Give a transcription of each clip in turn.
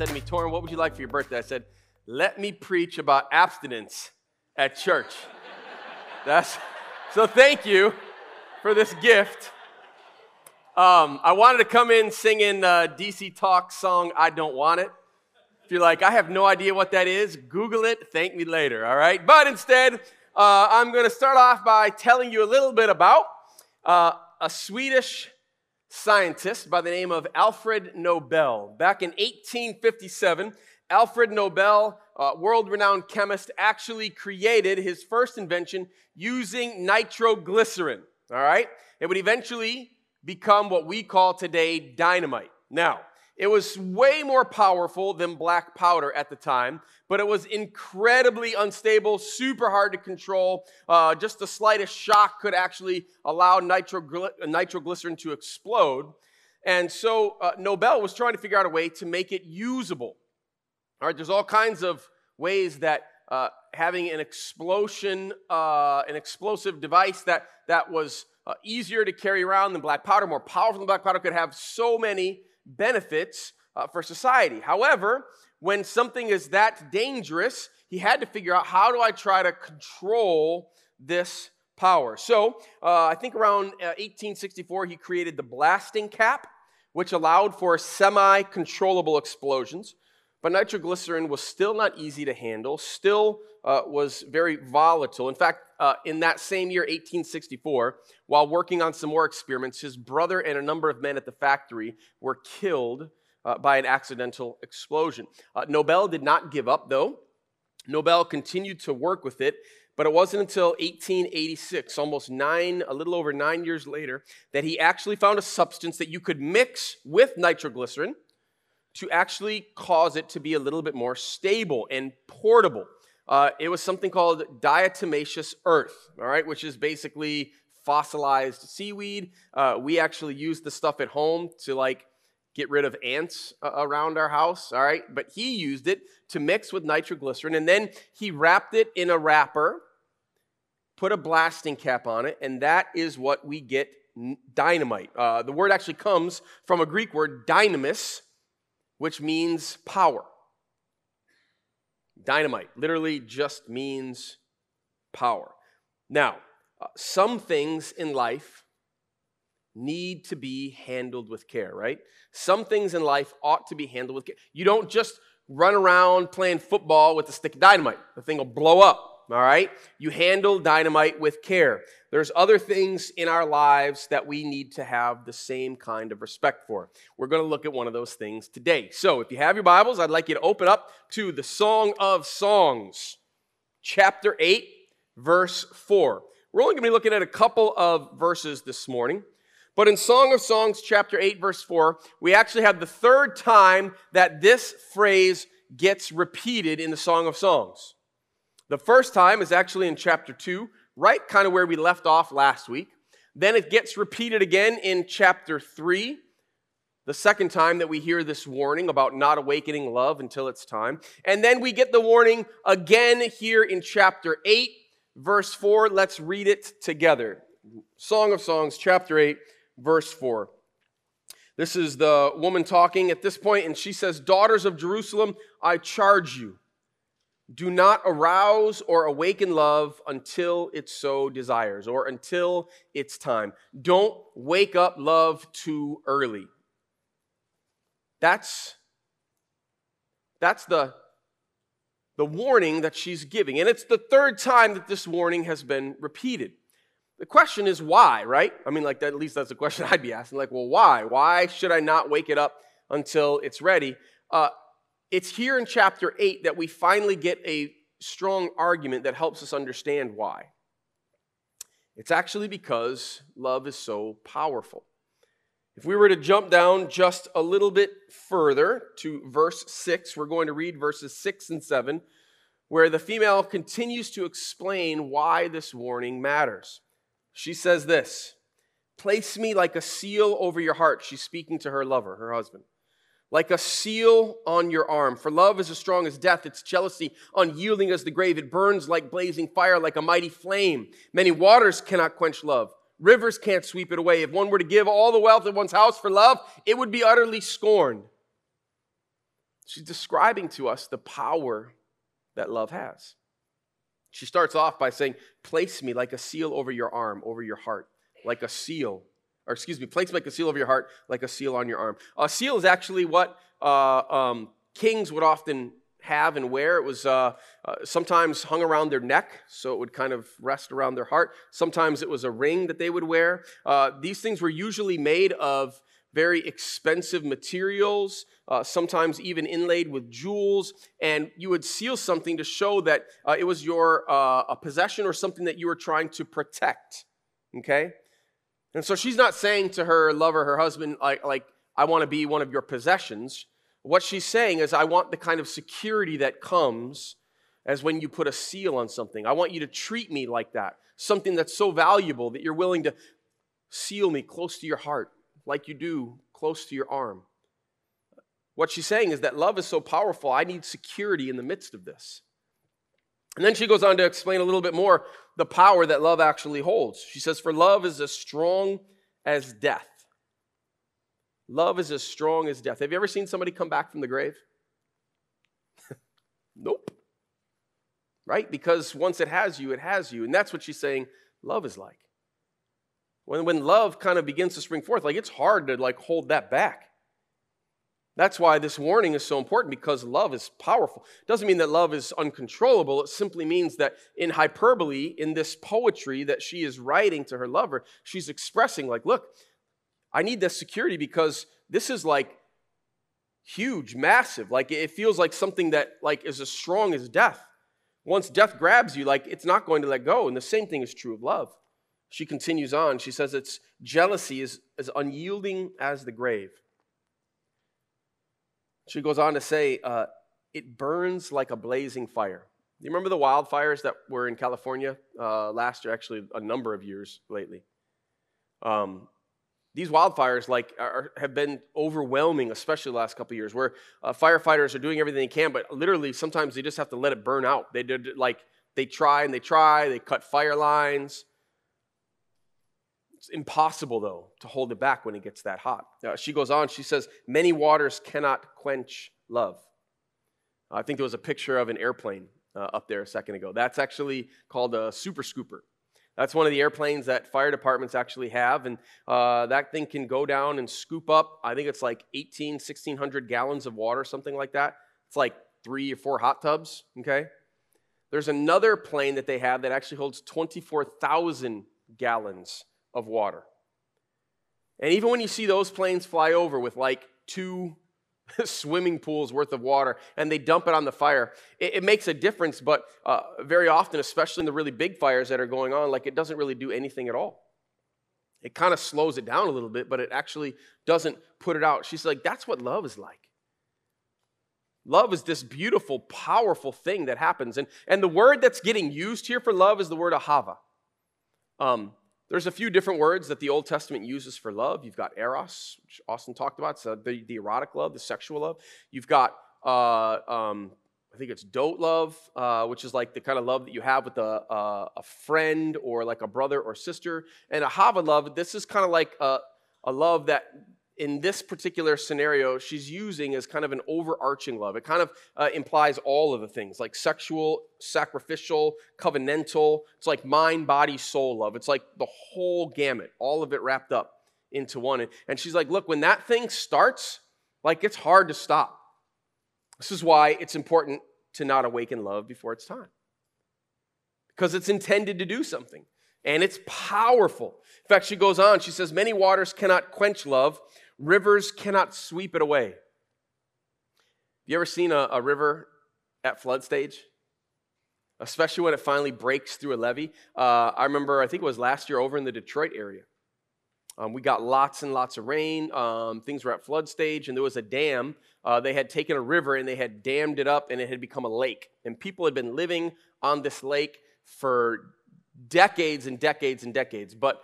said to me, Torrin, what would you like for your birthday? I said, let me preach about abstinence at church. That's so thank you for this gift. Um, I wanted to come in singing uh, DC Talk song, I Don't Want It. If you're like, I have no idea what that is, Google it, thank me later, all right? But instead, uh, I'm going to start off by telling you a little bit about uh, a Swedish scientist by the name of Alfred Nobel. Back in 1857, Alfred Nobel, uh, world renowned chemist, actually created his first invention using nitroglycerin. All right? It would eventually become what we call today dynamite. Now, it was way more powerful than black powder at the time, but it was incredibly unstable, super hard to control. Uh, just the slightest shock could actually allow nitrogly- nitroglycerin to explode. And so uh, Nobel was trying to figure out a way to make it usable. All right, there's all kinds of ways that uh, having an explosion, uh, an explosive device that, that was uh, easier to carry around than black powder, more powerful than black powder, could have so many benefits uh, for society. However, when something is that dangerous, he had to figure out how do I try to control this power. So uh, I think around 1864, uh, he created the blasting cap, which allowed for semi controllable explosions. But nitroglycerin was still not easy to handle, still uh, was very volatile. In fact, uh, in that same year, 1864, while working on some more experiments, his brother and a number of men at the factory were killed uh, by an accidental explosion. Uh, Nobel did not give up, though. Nobel continued to work with it, but it wasn't until 1886, almost nine, a little over nine years later, that he actually found a substance that you could mix with nitroglycerin to actually cause it to be a little bit more stable and portable. Uh, it was something called diatomaceous earth, all right, which is basically fossilized seaweed. Uh, we actually use the stuff at home to like get rid of ants uh, around our house, all right? But he used it to mix with nitroglycerin, and then he wrapped it in a wrapper, put a blasting cap on it, and that is what we get dynamite. Uh, the word actually comes from a Greek word, dynamis, which means power. Dynamite literally just means power. Now, uh, some things in life need to be handled with care, right? Some things in life ought to be handled with care. You don't just run around playing football with a stick of dynamite, the thing will blow up all right? You handle dynamite with care. There's other things in our lives that we need to have the same kind of respect for. We're going to look at one of those things today. So, if you have your Bibles, I'd like you to open up to the Song of Songs, chapter 8, verse 4. We're only going to be looking at a couple of verses this morning. But in Song of Songs, chapter 8, verse 4, we actually have the third time that this phrase gets repeated in the Song of Songs. The first time is actually in chapter 2, right kind of where we left off last week. Then it gets repeated again in chapter 3, the second time that we hear this warning about not awakening love until it's time. And then we get the warning again here in chapter 8, verse 4. Let's read it together. Song of Songs, chapter 8, verse 4. This is the woman talking at this point, and she says, Daughters of Jerusalem, I charge you do not arouse or awaken love until it so desires or until it's time. Don't wake up love too early. That's that's the the warning that she's giving. And it's the third time that this warning has been repeated. The question is why, right? I mean, like, at least that's the question I'd be asking. Like, well, why? Why should I not wake it up until it's ready? Uh, it's here in chapter 8 that we finally get a strong argument that helps us understand why. It's actually because love is so powerful. If we were to jump down just a little bit further to verse 6, we're going to read verses 6 and 7, where the female continues to explain why this warning matters. She says this Place me like a seal over your heart. She's speaking to her lover, her husband like a seal on your arm. For love is as strong as death, its jealousy unyielding as the grave. It burns like blazing fire, like a mighty flame. Many waters cannot quench love. Rivers can't sweep it away. If one were to give all the wealth of one's house for love, it would be utterly scorned. she's describing to us the power that love has. She starts off by saying, Place me like a seal over your arm, over your heart, like a seal. Or excuse me, place me like a seal over your heart, like a seal on your arm. A seal is actually what uh, um, kings would often have and wear. It was uh, uh, sometimes hung around their neck, so it would kind of rest around their heart. Sometimes it was a ring that they would wear. Uh, these things were usually made of very expensive materials, uh, sometimes even inlaid with jewels, and you would seal something to show that uh, it was your uh, a possession or something that you were trying to protect. Okay, and so she's not saying to her lover, her husband, like, like I want to be one of your possessions. What she's saying is, I want the kind of security that comes as when you put a seal on something. I want you to treat me like that, something that's so valuable that you're willing to seal me close to your heart, like you do close to your arm. What she's saying is that love is so powerful, I need security in the midst of this. And then she goes on to explain a little bit more the power that love actually holds. She says, For love is as strong as death. Love is as strong as death. Have you ever seen somebody come back from the grave? nope. Right? Because once it has you, it has you. And that's what she's saying love is like. When, when love kind of begins to spring forth, like it's hard to like hold that back. That's why this warning is so important because love is powerful. It doesn't mean that love is uncontrollable. It simply means that in hyperbole, in this poetry that she is writing to her lover, she's expressing, like, look, I need this security because this is like huge, massive. Like it feels like something that like is as strong as death. Once death grabs you, like it's not going to let go. And the same thing is true of love. She continues on. She says it's jealousy is as unyielding as the grave. She goes on to say, uh, it burns like a blazing fire. You remember the wildfires that were in California uh, last year? Actually, a number of years lately. Um, these wildfires like are, have been overwhelming especially the last couple years where uh, firefighters are doing everything they can but literally sometimes they just have to let it burn out they did like they try and they try they cut fire lines it's impossible though to hold it back when it gets that hot uh, she goes on she says many waters cannot quench love i think there was a picture of an airplane uh, up there a second ago that's actually called a super scooper that's one of the airplanes that fire departments actually have. And uh, that thing can go down and scoop up, I think it's like 18, 1600 gallons of water, something like that. It's like three or four hot tubs, okay? There's another plane that they have that actually holds 24,000 gallons of water. And even when you see those planes fly over with like two swimming pools worth of water and they dump it on the fire. It, it makes a difference, but uh, very often, especially in the really big fires that are going on, like it doesn't really do anything at all. It kind of slows it down a little bit, but it actually doesn't put it out. She's like, that's what love is like. Love is this beautiful, powerful thing that happens. And, and the word that's getting used here for love is the word ahava. Um, there's a few different words that the Old Testament uses for love. You've got eros, which Austin talked about, so the, the erotic love, the sexual love. You've got, uh, um, I think it's dote love, uh, which is like the kind of love that you have with a, a, a friend or like a brother or sister. And ahava love, this is kind of like a, a love that in this particular scenario, she's using as kind of an overarching love. It kind of uh, implies all of the things like sexual, sacrificial, covenantal. It's like mind, body, soul love. It's like the whole gamut, all of it wrapped up into one. And she's like, look, when that thing starts, like it's hard to stop. This is why it's important to not awaken love before it's time. Because it's intended to do something and it's powerful. In fact, she goes on, she says, Many waters cannot quench love, Rivers cannot sweep it away. Have you ever seen a, a river at flood stage? Especially when it finally breaks through a levee. Uh, I remember, I think it was last year over in the Detroit area. Um, we got lots and lots of rain. Um, things were at flood stage, and there was a dam. Uh, they had taken a river and they had dammed it up, and it had become a lake. And people had been living on this lake for decades and decades and decades. But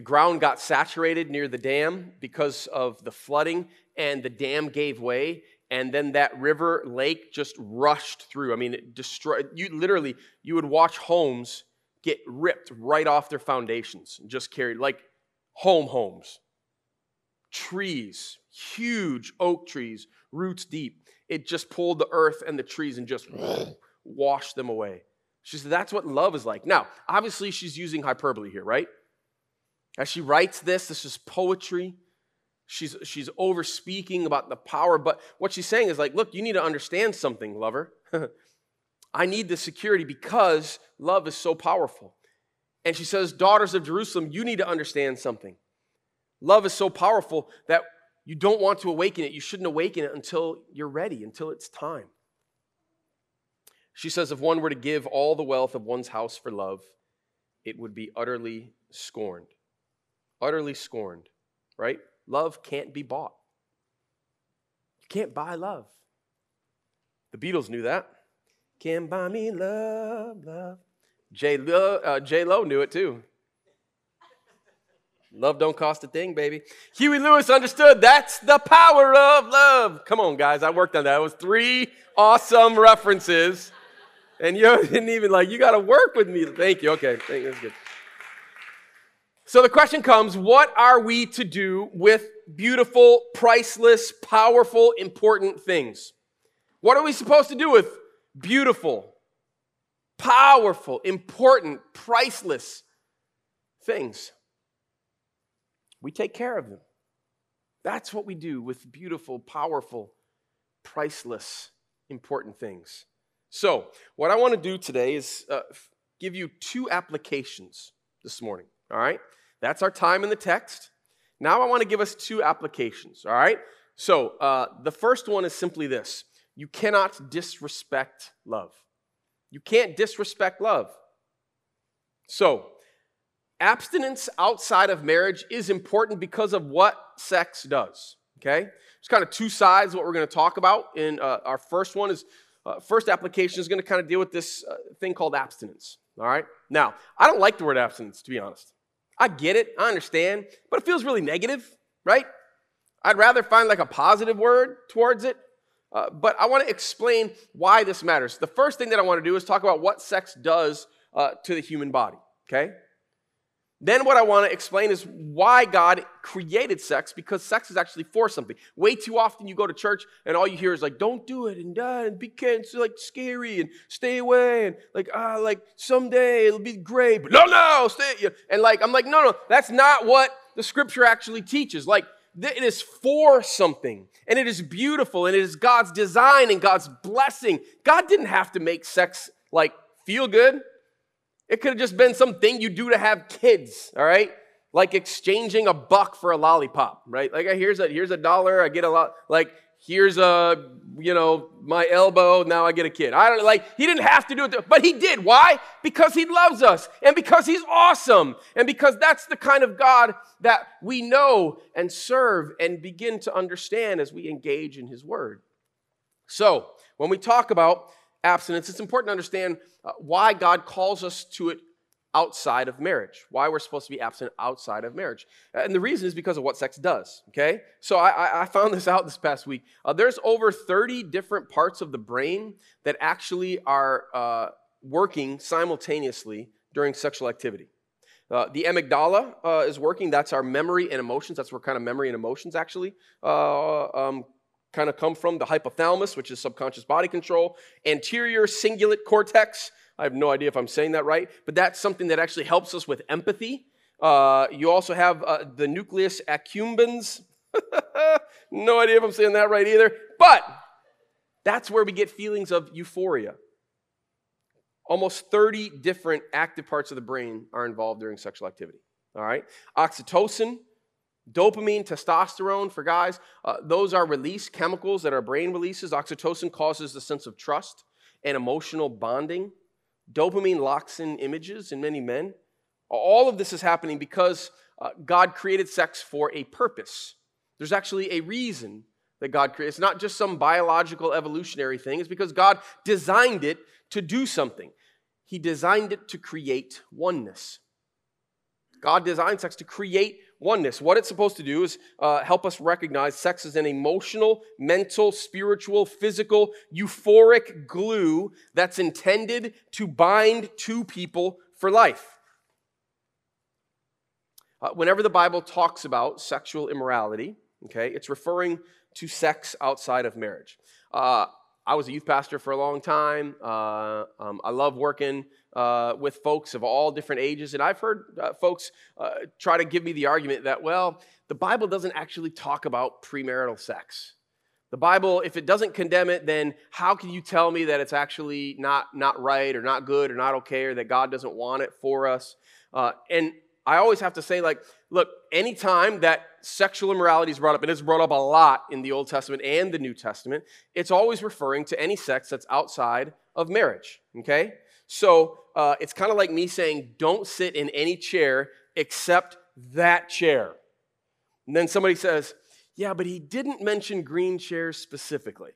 the ground got saturated near the dam because of the flooding, and the dam gave way, and then that river lake just rushed through. I mean, it destroyed. You literally, you would watch homes get ripped right off their foundations and just carried like home homes, trees, huge oak trees, roots deep. It just pulled the earth and the trees and just washed them away. She said, That's what love is like. Now, obviously, she's using hyperbole here, right? As she writes this, this is poetry. She's, she's over speaking about the power, but what she's saying is like, look, you need to understand something, lover. I need the security because love is so powerful. And she says, Daughters of Jerusalem, you need to understand something. Love is so powerful that you don't want to awaken it. You shouldn't awaken it until you're ready, until it's time. She says, If one were to give all the wealth of one's house for love, it would be utterly scorned. Utterly scorned, right? Love can't be bought. You can't buy love. The Beatles knew that. Can't buy me love, love. J Lo, uh, knew it too. Love don't cost a thing, baby. Huey Lewis understood that's the power of love. Come on, guys, I worked on that. It was three awesome references. And you didn't even like, you got to work with me. Thank you. Okay, thank you. That's good. So the question comes what are we to do with beautiful, priceless, powerful, important things? What are we supposed to do with beautiful, powerful, important, priceless things? We take care of them. That's what we do with beautiful, powerful, priceless, important things. So, what I want to do today is uh, give you two applications this morning. All right? That's our time in the text. Now, I want to give us two applications. All right? So, uh, the first one is simply this you cannot disrespect love. You can't disrespect love. So, abstinence outside of marriage is important because of what sex does. Okay? It's kind of two sides what we're going to talk about. In uh, our first one is uh, first application is going to kind of deal with this uh, thing called abstinence. All right? Now, I don't like the word abstinence, to be honest. I get it, I understand, but it feels really negative, right? I'd rather find like a positive word towards it. Uh, but I want to explain why this matters. The first thing that I want to do is talk about what sex does uh, to the human body, okay? Then, what I want to explain is why God created sex, because sex is actually for something. Way too often you go to church and all you hear is like, don't do it, and, uh, and be it's like scary, and stay away, and like, ah, like someday it'll be great, but no, no, stay. And like, I'm like, no, no, that's not what the scripture actually teaches. Like, it is for something, and it is beautiful, and it is God's design and God's blessing. God didn't have to make sex like feel good. It could have just been something you do to have kids, all right? Like exchanging a buck for a lollipop, right? Like here's a here's a dollar, I get a lot. Like here's a you know my elbow, now I get a kid. I don't like he didn't have to do it, but he did. Why? Because he loves us and because he's awesome and because that's the kind of God that we know and serve and begin to understand as we engage in His Word. So when we talk about abstinence, it's important to understand uh, why God calls us to it outside of marriage, why we're supposed to be abstinent outside of marriage. And the reason is because of what sex does, okay? So I, I found this out this past week. Uh, there's over 30 different parts of the brain that actually are uh, working simultaneously during sexual activity. Uh, the amygdala uh, is working. That's our memory and emotions. That's where kind of memory and emotions actually uh, um, kind of come from the hypothalamus, which is subconscious body control, anterior cingulate cortex. I have no idea if I'm saying that right, but that's something that actually helps us with empathy. Uh, you also have uh, the nucleus accumbens. no idea if I'm saying that right either, but that's where we get feelings of euphoria. Almost 30 different active parts of the brain are involved during sexual activity. All right? Oxytocin, Dopamine, testosterone for guys, uh, those are release chemicals that our brain releases. Oxytocin causes the sense of trust and emotional bonding. Dopamine locks in images in many men. All of this is happening because uh, God created sex for a purpose. There's actually a reason that God created. It's not just some biological evolutionary thing, it's because God designed it to do something. He designed it to create oneness. God designed sex to create oneness. What it's supposed to do is uh, help us recognize sex as an emotional, mental, spiritual, physical, euphoric glue that's intended to bind two people for life. Uh, whenever the Bible talks about sexual immorality, okay, it's referring to sex outside of marriage. Uh, I was a youth pastor for a long time. Uh, um, I love working uh, with folks of all different ages, and I've heard uh, folks uh, try to give me the argument that, well, the Bible doesn't actually talk about premarital sex. The Bible, if it doesn't condemn it, then how can you tell me that it's actually not, not right or not good or not okay or that God doesn't want it for us? Uh, and I always have to say, like, look, anytime that sexual immorality is brought up, and it's brought up a lot in the Old Testament and the New Testament, it's always referring to any sex that's outside of marriage, okay? So uh, it's kind of like me saying, don't sit in any chair except that chair. And then somebody says, yeah, but he didn't mention green chairs specifically.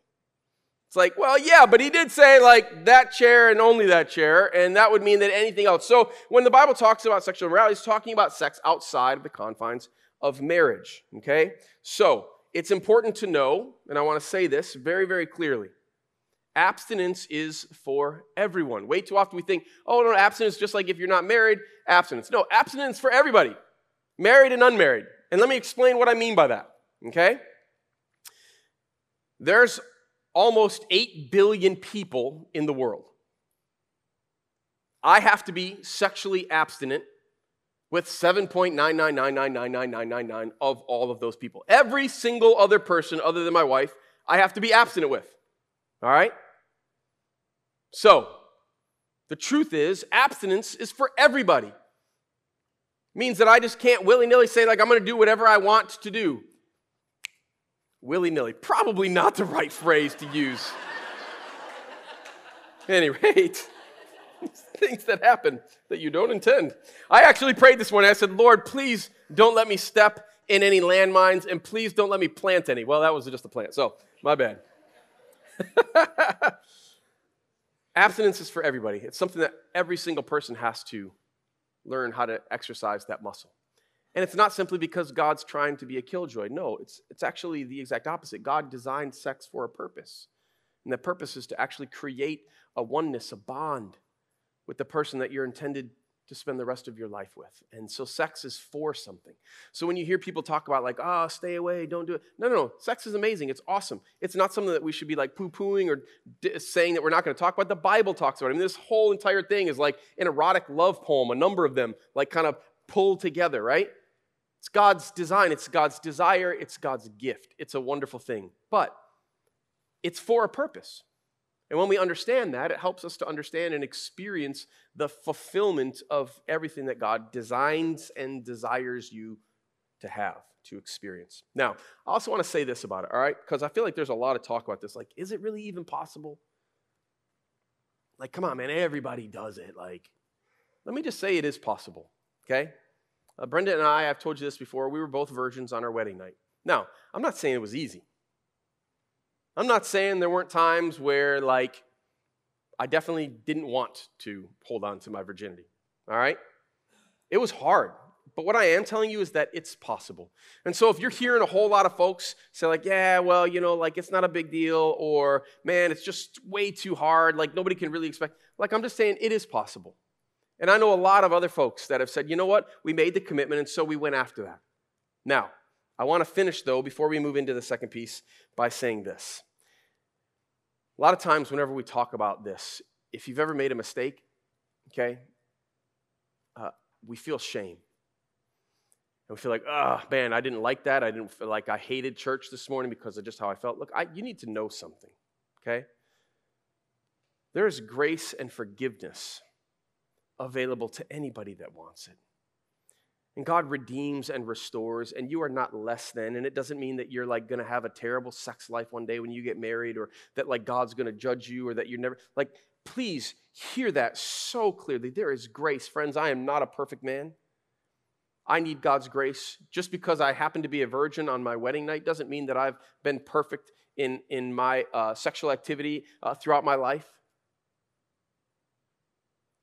It's like, well, yeah, but he did say like that chair and only that chair, and that would mean that anything else. So when the Bible talks about sexual morality, it's talking about sex outside of the confines of marriage. Okay? So it's important to know, and I want to say this very, very clearly. Abstinence is for everyone. Way too often we think, oh, no, abstinence just like if you're not married, abstinence. No, abstinence for everybody, married and unmarried. And let me explain what I mean by that okay? There's almost 8 billion people in the world. I have to be sexually abstinent with 7.999999999 of all of those people. Every single other person other than my wife, I have to be abstinent with. All right? So, the truth is, abstinence is for everybody. Means that I just can't willy nilly say, like, I'm going to do whatever I want to do willy nilly. Probably not the right phrase to use. At any rate, things that happen that you don't intend. I actually prayed this morning. I said, Lord, please don't let me step in any landmines and please don't let me plant any. Well, that was just a plant, so my bad. Abstinence is for everybody. It's something that every single person has to learn how to exercise that muscle. And it's not simply because God's trying to be a killjoy. No, it's, it's actually the exact opposite. God designed sex for a purpose. And the purpose is to actually create a oneness, a bond with the person that you're intended to spend the rest of your life with. And so sex is for something. So when you hear people talk about, like, oh, stay away, don't do it. No, no, no. Sex is amazing. It's awesome. It's not something that we should be like poo pooing or d- saying that we're not going to talk about. The Bible talks about it. I mean, this whole entire thing is like an erotic love poem, a number of them, like kind of pulled together, right? It's God's design, it's God's desire, it's God's gift. It's a wonderful thing. But it's for a purpose. And when we understand that, it helps us to understand and experience the fulfillment of everything that God designs and desires you to have, to experience. Now, I also want to say this about it, all right? Because I feel like there's a lot of talk about this. Like, is it really even possible? Like, come on, man, everybody does it. Like, let me just say it is possible, okay? Uh, Brenda and I, I've told you this before, we were both virgins on our wedding night. Now, I'm not saying it was easy. I'm not saying there weren't times where, like, I definitely didn't want to hold on to my virginity. All right? It was hard. But what I am telling you is that it's possible. And so if you're hearing a whole lot of folks say, like, yeah, well, you know, like it's not a big deal, or man, it's just way too hard, like nobody can really expect, like, I'm just saying it is possible. And I know a lot of other folks that have said, you know what, we made the commitment, and so we went after that. Now, I want to finish, though, before we move into the second piece, by saying this. A lot of times, whenever we talk about this, if you've ever made a mistake, okay, uh, we feel shame. And we feel like, oh, man, I didn't like that. I didn't feel like I hated church this morning because of just how I felt. Look, I, you need to know something, okay? There is grace and forgiveness available to anybody that wants it. And God redeems and restores, and you are not less than. And it doesn't mean that you're like gonna have a terrible sex life one day when you get married, or that like God's gonna judge you, or that you're never like, please hear that so clearly. There is grace. Friends, I am not a perfect man. I need God's grace. Just because I happen to be a virgin on my wedding night doesn't mean that I've been perfect in, in my uh, sexual activity uh, throughout my life.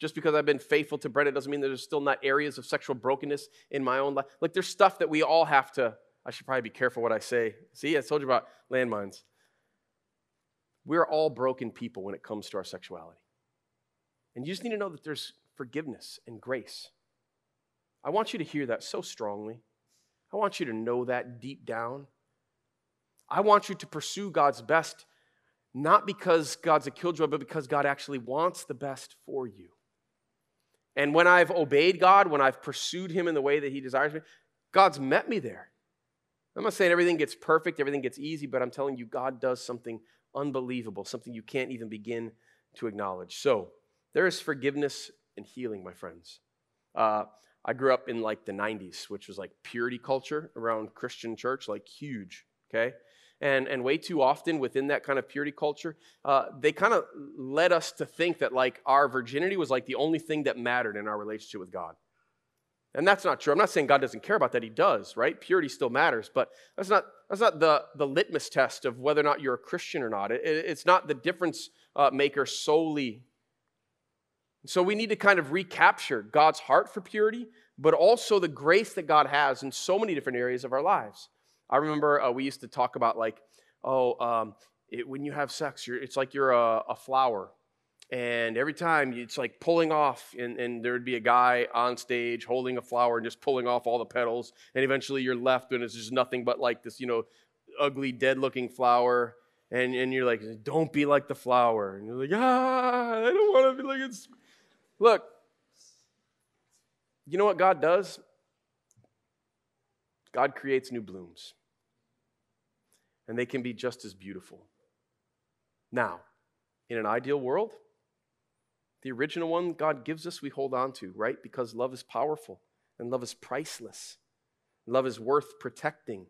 Just because I've been faithful to Brenda doesn't mean that there's still not areas of sexual brokenness in my own life. Like there's stuff that we all have to, I should probably be careful what I say. See, I told you about landmines. We're all broken people when it comes to our sexuality. And you just need to know that there's forgiveness and grace. I want you to hear that so strongly. I want you to know that deep down. I want you to pursue God's best, not because God's a killjoy, but because God actually wants the best for you. And when I've obeyed God, when I've pursued Him in the way that He desires me, God's met me there. I'm not saying everything gets perfect, everything gets easy, but I'm telling you, God does something unbelievable, something you can't even begin to acknowledge. So, there is forgiveness and healing, my friends. Uh, I grew up in like the 90s, which was like purity culture around Christian church, like huge, okay? And, and way too often within that kind of purity culture, uh, they kind of led us to think that like our virginity was like the only thing that mattered in our relationship with God. And that's not true. I'm not saying God doesn't care about that. He does, right? Purity still matters, but that's not, that's not the, the litmus test of whether or not you're a Christian or not. It, it's not the difference uh, maker solely so we need to kind of recapture God's heart for purity, but also the grace that God has in so many different areas of our lives. I remember uh, we used to talk about like, oh, um, it, when you have sex, it's like you're a, a flower. And every time it's like pulling off, and, and there would be a guy on stage holding a flower and just pulling off all the petals. And eventually you're left and it's just nothing but like this, you know, ugly, dead looking flower. And, and you're like, don't be like the flower. And you're like, ah, I don't want to be like it's Look, you know what God does? God creates new blooms, and they can be just as beautiful. Now, in an ideal world, the original one God gives us, we hold on to, right? Because love is powerful and love is priceless. Love is worth protecting.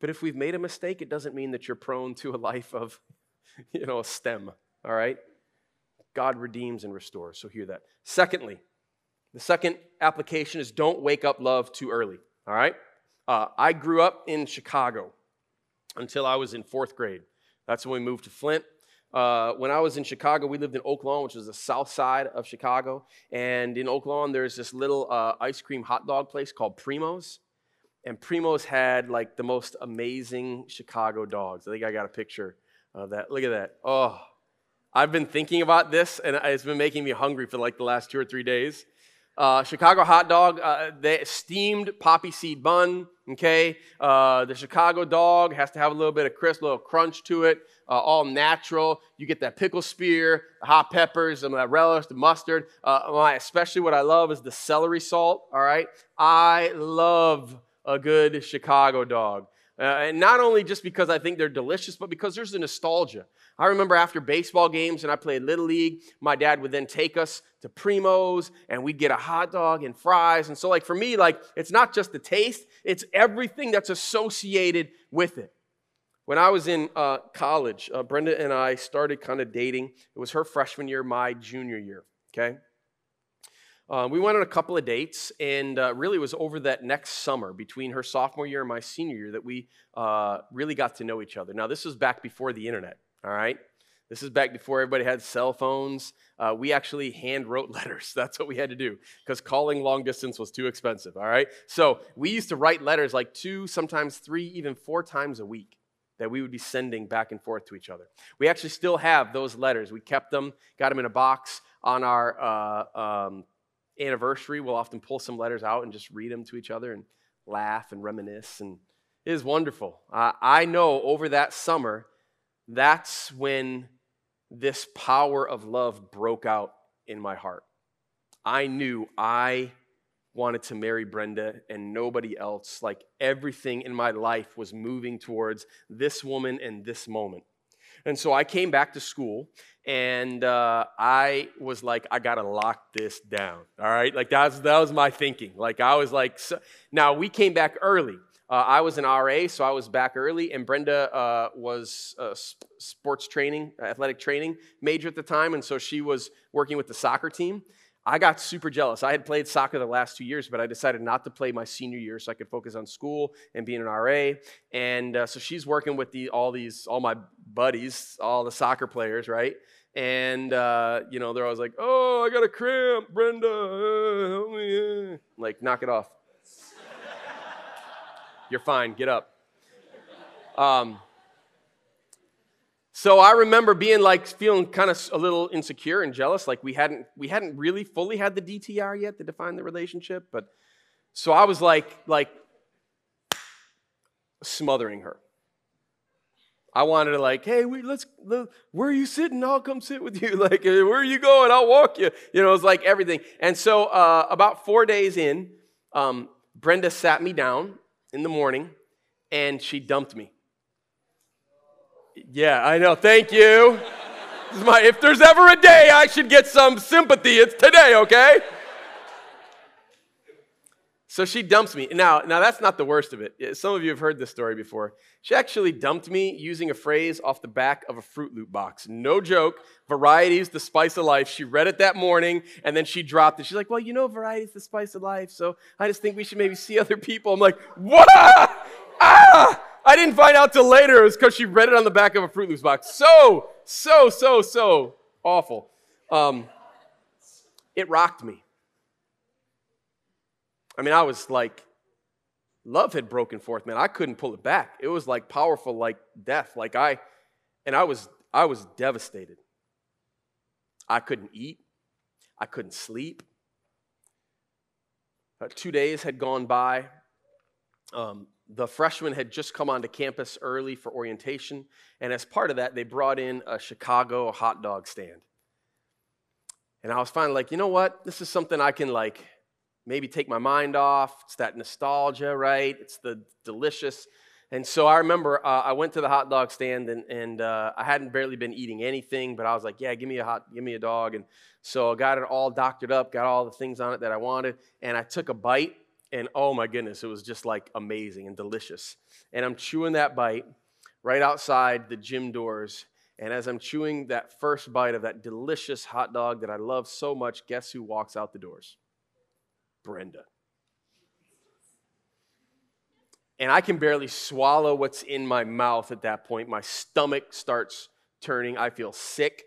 But if we've made a mistake, it doesn't mean that you're prone to a life of, you know, a stem, all right? God redeems and restores. So hear that. Secondly, the second application is don't wake up love too early. All right? Uh, I grew up in Chicago until I was in fourth grade. That's when we moved to Flint. Uh, when I was in Chicago, we lived in Oak Lawn, which is the south side of Chicago. And in Oak Lawn, there's this little uh, ice cream hot dog place called Primo's. And Primo's had like the most amazing Chicago dogs. I think I got a picture of that. Look at that. Oh, I've been thinking about this, and it's been making me hungry for like the last two or three days. Uh, Chicago hot dog, uh, the steamed poppy seed bun. Okay, uh, the Chicago dog has to have a little bit of crisp, little crunch to it. Uh, all natural. You get that pickle spear, the hot peppers, some of that relish, the mustard. Uh, my, especially what I love is the celery salt. All right, I love a good Chicago dog. Uh, and not only just because I think they're delicious, but because there's a nostalgia. I remember after baseball games and I played Little League, my dad would then take us to Primo's and we'd get a hot dog and fries. And so, like, for me, like, it's not just the taste, it's everything that's associated with it. When I was in uh, college, uh, Brenda and I started kind of dating. It was her freshman year, my junior year, okay? Uh, we went on a couple of dates, and uh, really it was over that next summer between her sophomore year and my senior year that we uh, really got to know each other. Now, this was back before the internet, all right? This is back before everybody had cell phones. Uh, we actually hand wrote letters. That's what we had to do because calling long distance was too expensive, all right? So we used to write letters like two, sometimes three, even four times a week that we would be sending back and forth to each other. We actually still have those letters. We kept them, got them in a box on our uh, um, anniversary, we'll often pull some letters out and just read them to each other and laugh and reminisce. And it is wonderful. I know over that summer, that's when this power of love broke out in my heart. I knew I wanted to marry Brenda and nobody else. Like everything in my life was moving towards this woman and this moment. And so I came back to school and uh, I was like, I gotta lock this down. All right, like that was, that was my thinking. Like I was like, so, now we came back early. Uh, I was an RA, so I was back early, and Brenda uh, was a sports training, athletic training major at the time, and so she was working with the soccer team. I got super jealous. I had played soccer the last two years, but I decided not to play my senior year so I could focus on school and being an RA. And uh, so she's working with the, all these, all my buddies, all the soccer players, right? And uh, you know, they're always like, "Oh, I got a cramp, Brenda, uh, help me!" Like, knock it off. You're fine. Get up. Um, So I remember being like feeling kind of a little insecure and jealous, like we hadn't we hadn't really fully had the DTR yet to define the relationship, but so I was like like smothering her. I wanted to like, hey, we, let's, where are you sitting? I'll come sit with you. Like, where are you going? I'll walk you. You know, it's like everything. And so uh, about four days in, um, Brenda sat me down in the morning and she dumped me. Yeah, I know. Thank you. My, if there's ever a day I should get some sympathy, it's today, okay? So she dumps me. Now, now that's not the worst of it. Some of you have heard this story before. She actually dumped me using a phrase off the back of a Froot Loop box. No joke. Variety's the spice of life. She read it that morning and then she dropped it. She's like, "Well, you know, variety's the spice of life, so I just think we should maybe see other people." I'm like, "What?" Ah! I didn't find out till later. It was because she read it on the back of a Froot Loops box. So, so, so, so awful. Um, it rocked me. I mean, I was like, love had broken forth, man. I couldn't pull it back. It was like powerful, like death. Like I, and I was, I was devastated. I couldn't eat. I couldn't sleep. Uh, two days had gone by. Um, the freshmen had just come onto campus early for orientation, and as part of that, they brought in a Chicago hot dog stand. And I was finally like, you know what? This is something I can like maybe take my mind off. It's that nostalgia, right? It's the delicious. And so I remember uh, I went to the hot dog stand and, and uh, I hadn't barely been eating anything, but I was like, yeah, give me a hot, give me a dog. And so I got it all doctored up, got all the things on it that I wanted, and I took a bite, and oh my goodness, it was just like amazing and delicious. And I'm chewing that bite right outside the gym doors. And as I'm chewing that first bite of that delicious hot dog that I love so much, guess who walks out the doors? Brenda. And I can barely swallow what's in my mouth at that point. My stomach starts turning. I feel sick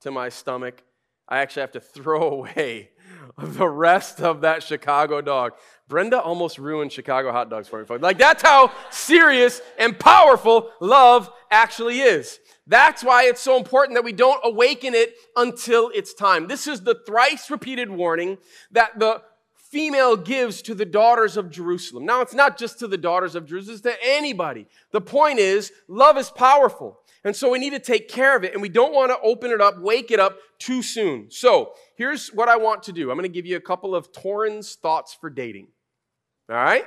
to my stomach. I actually have to throw away the rest of that Chicago dog. Brenda almost ruined Chicago hot dogs for me. Like, that's how serious and powerful love actually is. That's why it's so important that we don't awaken it until it's time. This is the thrice repeated warning that the female gives to the daughters of Jerusalem. Now, it's not just to the daughters of Jerusalem, it's to anybody. The point is, love is powerful. And so we need to take care of it, and we don't want to open it up, wake it up too soon. So here's what I want to do I'm going to give you a couple of Torrens thoughts for dating. All right?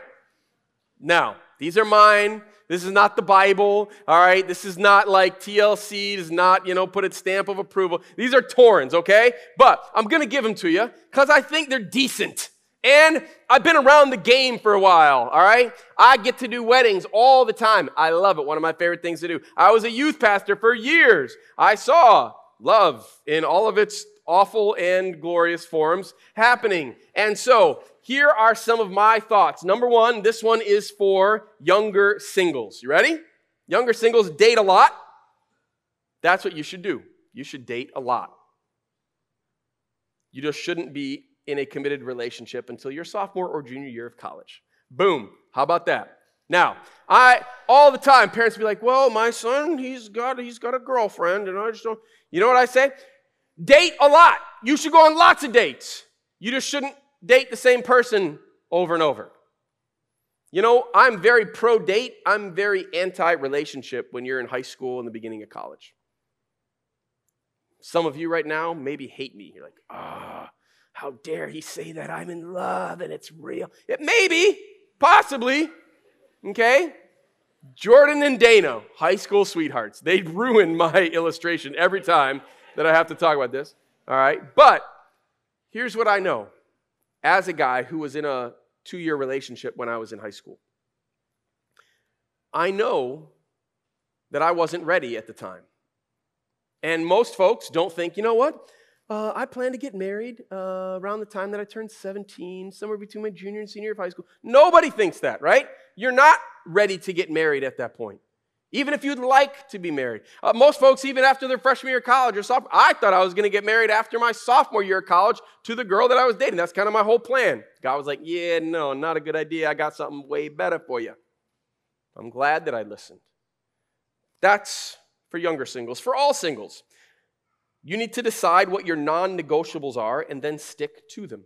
Now, these are mine. This is not the Bible, all right? This is not like TLC, does not, you know, put its stamp of approval. These are Torrens, okay? But I'm going to give them to you because I think they're decent. And I've been around the game for a while, all right? I get to do weddings all the time. I love it. One of my favorite things to do. I was a youth pastor for years. I saw love in all of its awful and glorious forms happening. And so, here are some of my thoughts. Number one, this one is for younger singles. You ready? Younger singles date a lot. That's what you should do. You should date a lot. You just shouldn't be in a committed relationship until your sophomore or junior year of college. Boom. How about that? Now, I all the time parents be like, "Well, my son, he's got he's got a girlfriend and I just don't." You know what I say? Date a lot. You should go on lots of dates. You just shouldn't date the same person over and over. You know, I'm very pro date. I'm very anti relationship when you're in high school and the beginning of college. Some of you right now maybe hate me. You're like, ah, how dare he say that I'm in love and it's real? It maybe, possibly, okay? Jordan and Dana, high school sweethearts. They ruin my illustration every time that I have to talk about this. All right? But here's what I know as a guy who was in a two year relationship when I was in high school. I know that I wasn't ready at the time. And most folks don't think, you know what? Uh, I plan to get married uh, around the time that I turn 17, somewhere between my junior and senior year of high school. Nobody thinks that, right? You're not ready to get married at that point, even if you'd like to be married. Uh, most folks, even after their freshman year of college or sophomore, I thought I was going to get married after my sophomore year of college to the girl that I was dating. That's kind of my whole plan. God was like, yeah, no, not a good idea. I got something way better for you. I'm glad that I listened. That's for younger singles, for all singles. You need to decide what your non negotiables are and then stick to them.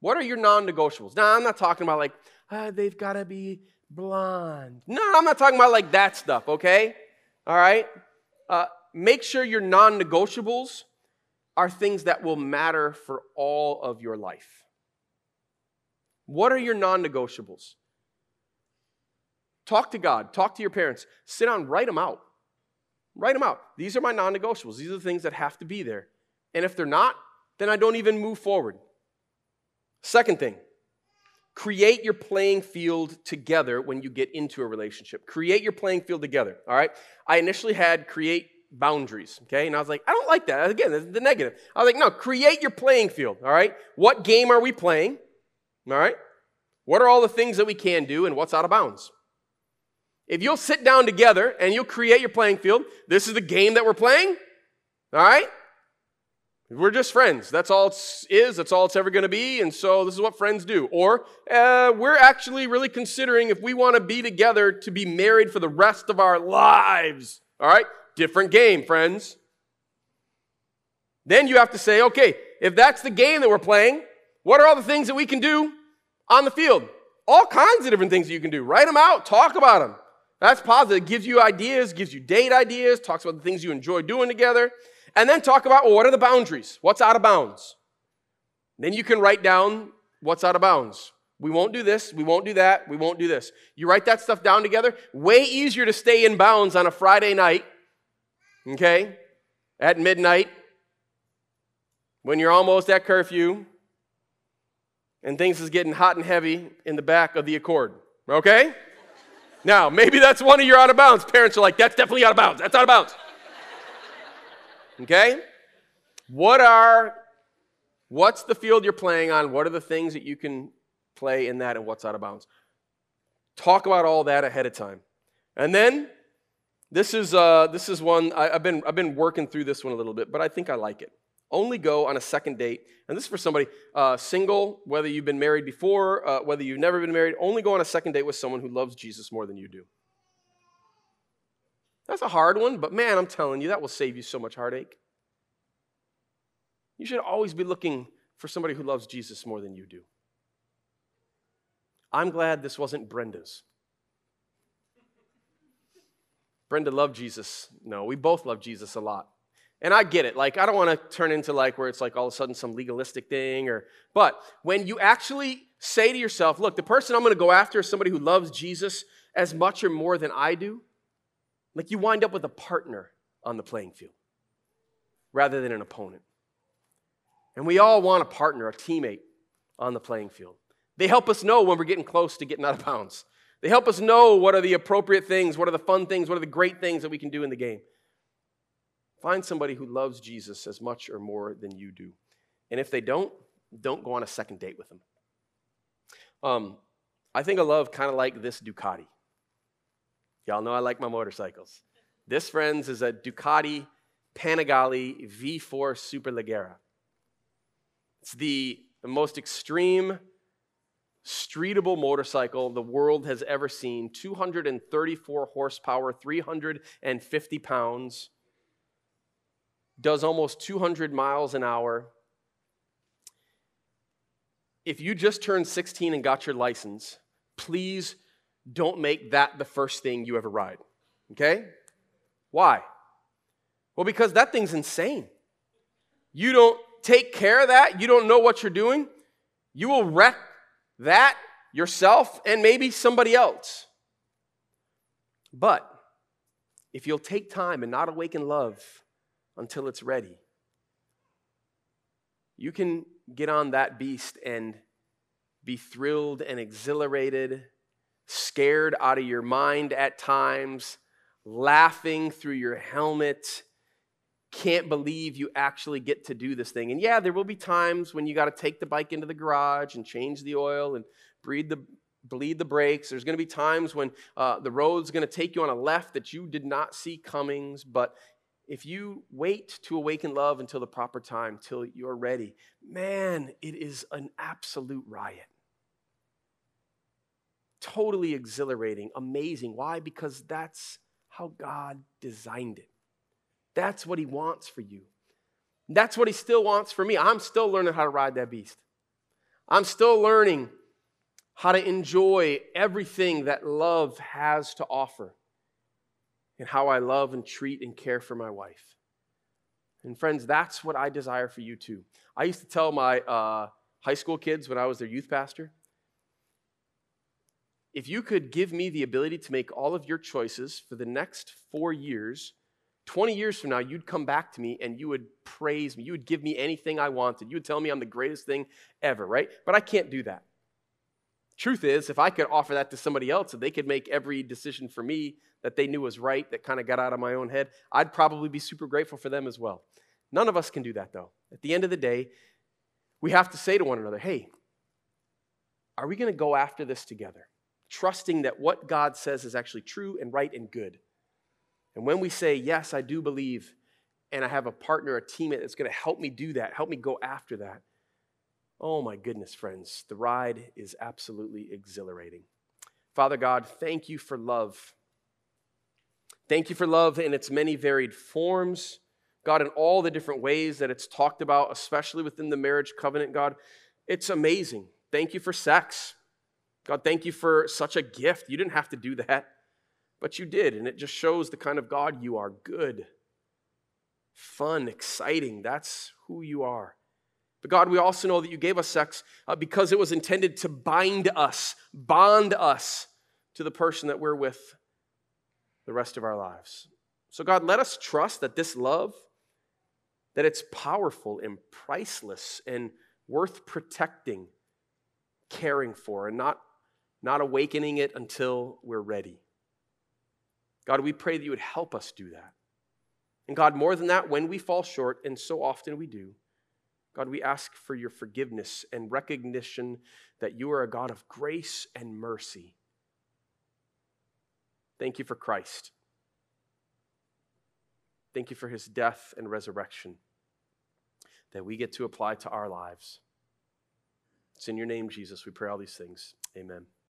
What are your non negotiables? Now, I'm not talking about like, ah, they've got to be blonde. No, I'm not talking about like that stuff, okay? All right? Uh, make sure your non negotiables are things that will matter for all of your life. What are your non negotiables? Talk to God, talk to your parents, sit down, write them out. Write them out. These are my non negotiables. These are the things that have to be there. And if they're not, then I don't even move forward. Second thing, create your playing field together when you get into a relationship. Create your playing field together, all right? I initially had create boundaries, okay? And I was like, I don't like that. Again, the negative. I was like, no, create your playing field, all right? What game are we playing, all right? What are all the things that we can do and what's out of bounds? If you'll sit down together and you'll create your playing field, this is the game that we're playing, all right? We're just friends. That's all it is. That's all it's ever going to be. And so this is what friends do. Or uh, we're actually really considering if we want to be together to be married for the rest of our lives. All right? Different game, friends. Then you have to say, okay, if that's the game that we're playing, what are all the things that we can do on the field? All kinds of different things you can do. Write them out, talk about them. That's positive. It gives you ideas, gives you date ideas, talks about the things you enjoy doing together. And then talk about well, what are the boundaries? What's out of bounds? Then you can write down what's out of bounds. We won't do this, we won't do that, we won't do this. You write that stuff down together. Way easier to stay in bounds on a Friday night, okay, at midnight, when you're almost at curfew, and things is getting hot and heavy in the back of the Accord, okay? Now, maybe that's one of your out of bounds. Parents are like, that's definitely out of bounds. That's out of bounds. Okay? What are what's the field you're playing on? What are the things that you can play in that and what's out of bounds? Talk about all that ahead of time. And then this is uh, this is one I, have been I've been working through this one a little bit, but I think I like it. Only go on a second date, and this is for somebody uh, single, whether you've been married before, uh, whether you've never been married. Only go on a second date with someone who loves Jesus more than you do. That's a hard one, but man, I'm telling you, that will save you so much heartache. You should always be looking for somebody who loves Jesus more than you do. I'm glad this wasn't Brenda's. Brenda loved Jesus. No, we both love Jesus a lot. And I get it. Like, I don't want to turn into like where it's like all of a sudden some legalistic thing or, but when you actually say to yourself, look, the person I'm going to go after is somebody who loves Jesus as much or more than I do, like you wind up with a partner on the playing field rather than an opponent. And we all want a partner, a teammate on the playing field. They help us know when we're getting close to getting out of bounds. They help us know what are the appropriate things, what are the fun things, what are the great things that we can do in the game. Find somebody who loves Jesus as much or more than you do. And if they don't, don't go on a second date with them. Um, I think of love kind of like this Ducati. Y'all know I like my motorcycles. This, friends, is a Ducati Panigale V4 Superleggera. It's the, the most extreme streetable motorcycle the world has ever seen 234 horsepower, 350 pounds, does almost 200 miles an hour. If you just turned 16 and got your license, please don't make that the first thing you ever ride. Okay? Why? Well, because that thing's insane. You don't take care of that, you don't know what you're doing, you will wreck that yourself and maybe somebody else. But if you'll take time and not awaken love until it's ready, you can get on that beast and be thrilled and exhilarated scared out of your mind at times, laughing through your helmet, can't believe you actually get to do this thing. And yeah, there will be times when you got to take the bike into the garage and change the oil and breathe the bleed the brakes. There's going to be times when uh, the road's going to take you on a left that you did not see comings. But if you wait to awaken love until the proper time, till you're ready, man, it is an absolute riot totally exhilarating, amazing. Why? Because that's how God designed it. That's what He wants for you. That's what He still wants for me. I'm still learning how to ride that beast. I'm still learning how to enjoy everything that love has to offer and how I love and treat and care for my wife. And friends, that's what I desire for you too. I used to tell my uh, high school kids when I was their youth pastor if you could give me the ability to make all of your choices for the next four years, 20 years from now, you'd come back to me and you would praise me. You would give me anything I wanted. You would tell me I'm the greatest thing ever, right? But I can't do that. Truth is, if I could offer that to somebody else and they could make every decision for me that they knew was right, that kind of got out of my own head, I'd probably be super grateful for them as well. None of us can do that, though. At the end of the day, we have to say to one another, hey, are we going to go after this together? trusting that what God says is actually true and right and good. And when we say, Yes, I do believe, and I have a partner, a teammate that's going to help me do that, help me go after that, oh my goodness, friends, the ride is absolutely exhilarating. Father God, thank you for love. Thank you for love in its many varied forms. God, in all the different ways that it's talked about, especially within the marriage covenant, God, it's amazing. Thank you for sex. God, thank you for such a gift. You didn't have to do that, but you did. And it just shows the kind of God you are good, fun, exciting. That's who you are. But God, we also know that you gave us sex uh, because it was intended to bind us, bond us to the person that we're with the rest of our lives. So, God, let us trust that this love, that it's powerful and priceless and worth protecting, caring for, and not not awakening it until we're ready. God, we pray that you would help us do that. And God, more than that, when we fall short, and so often we do, God, we ask for your forgiveness and recognition that you are a God of grace and mercy. Thank you for Christ. Thank you for his death and resurrection that we get to apply to our lives. It's in your name, Jesus, we pray all these things. Amen.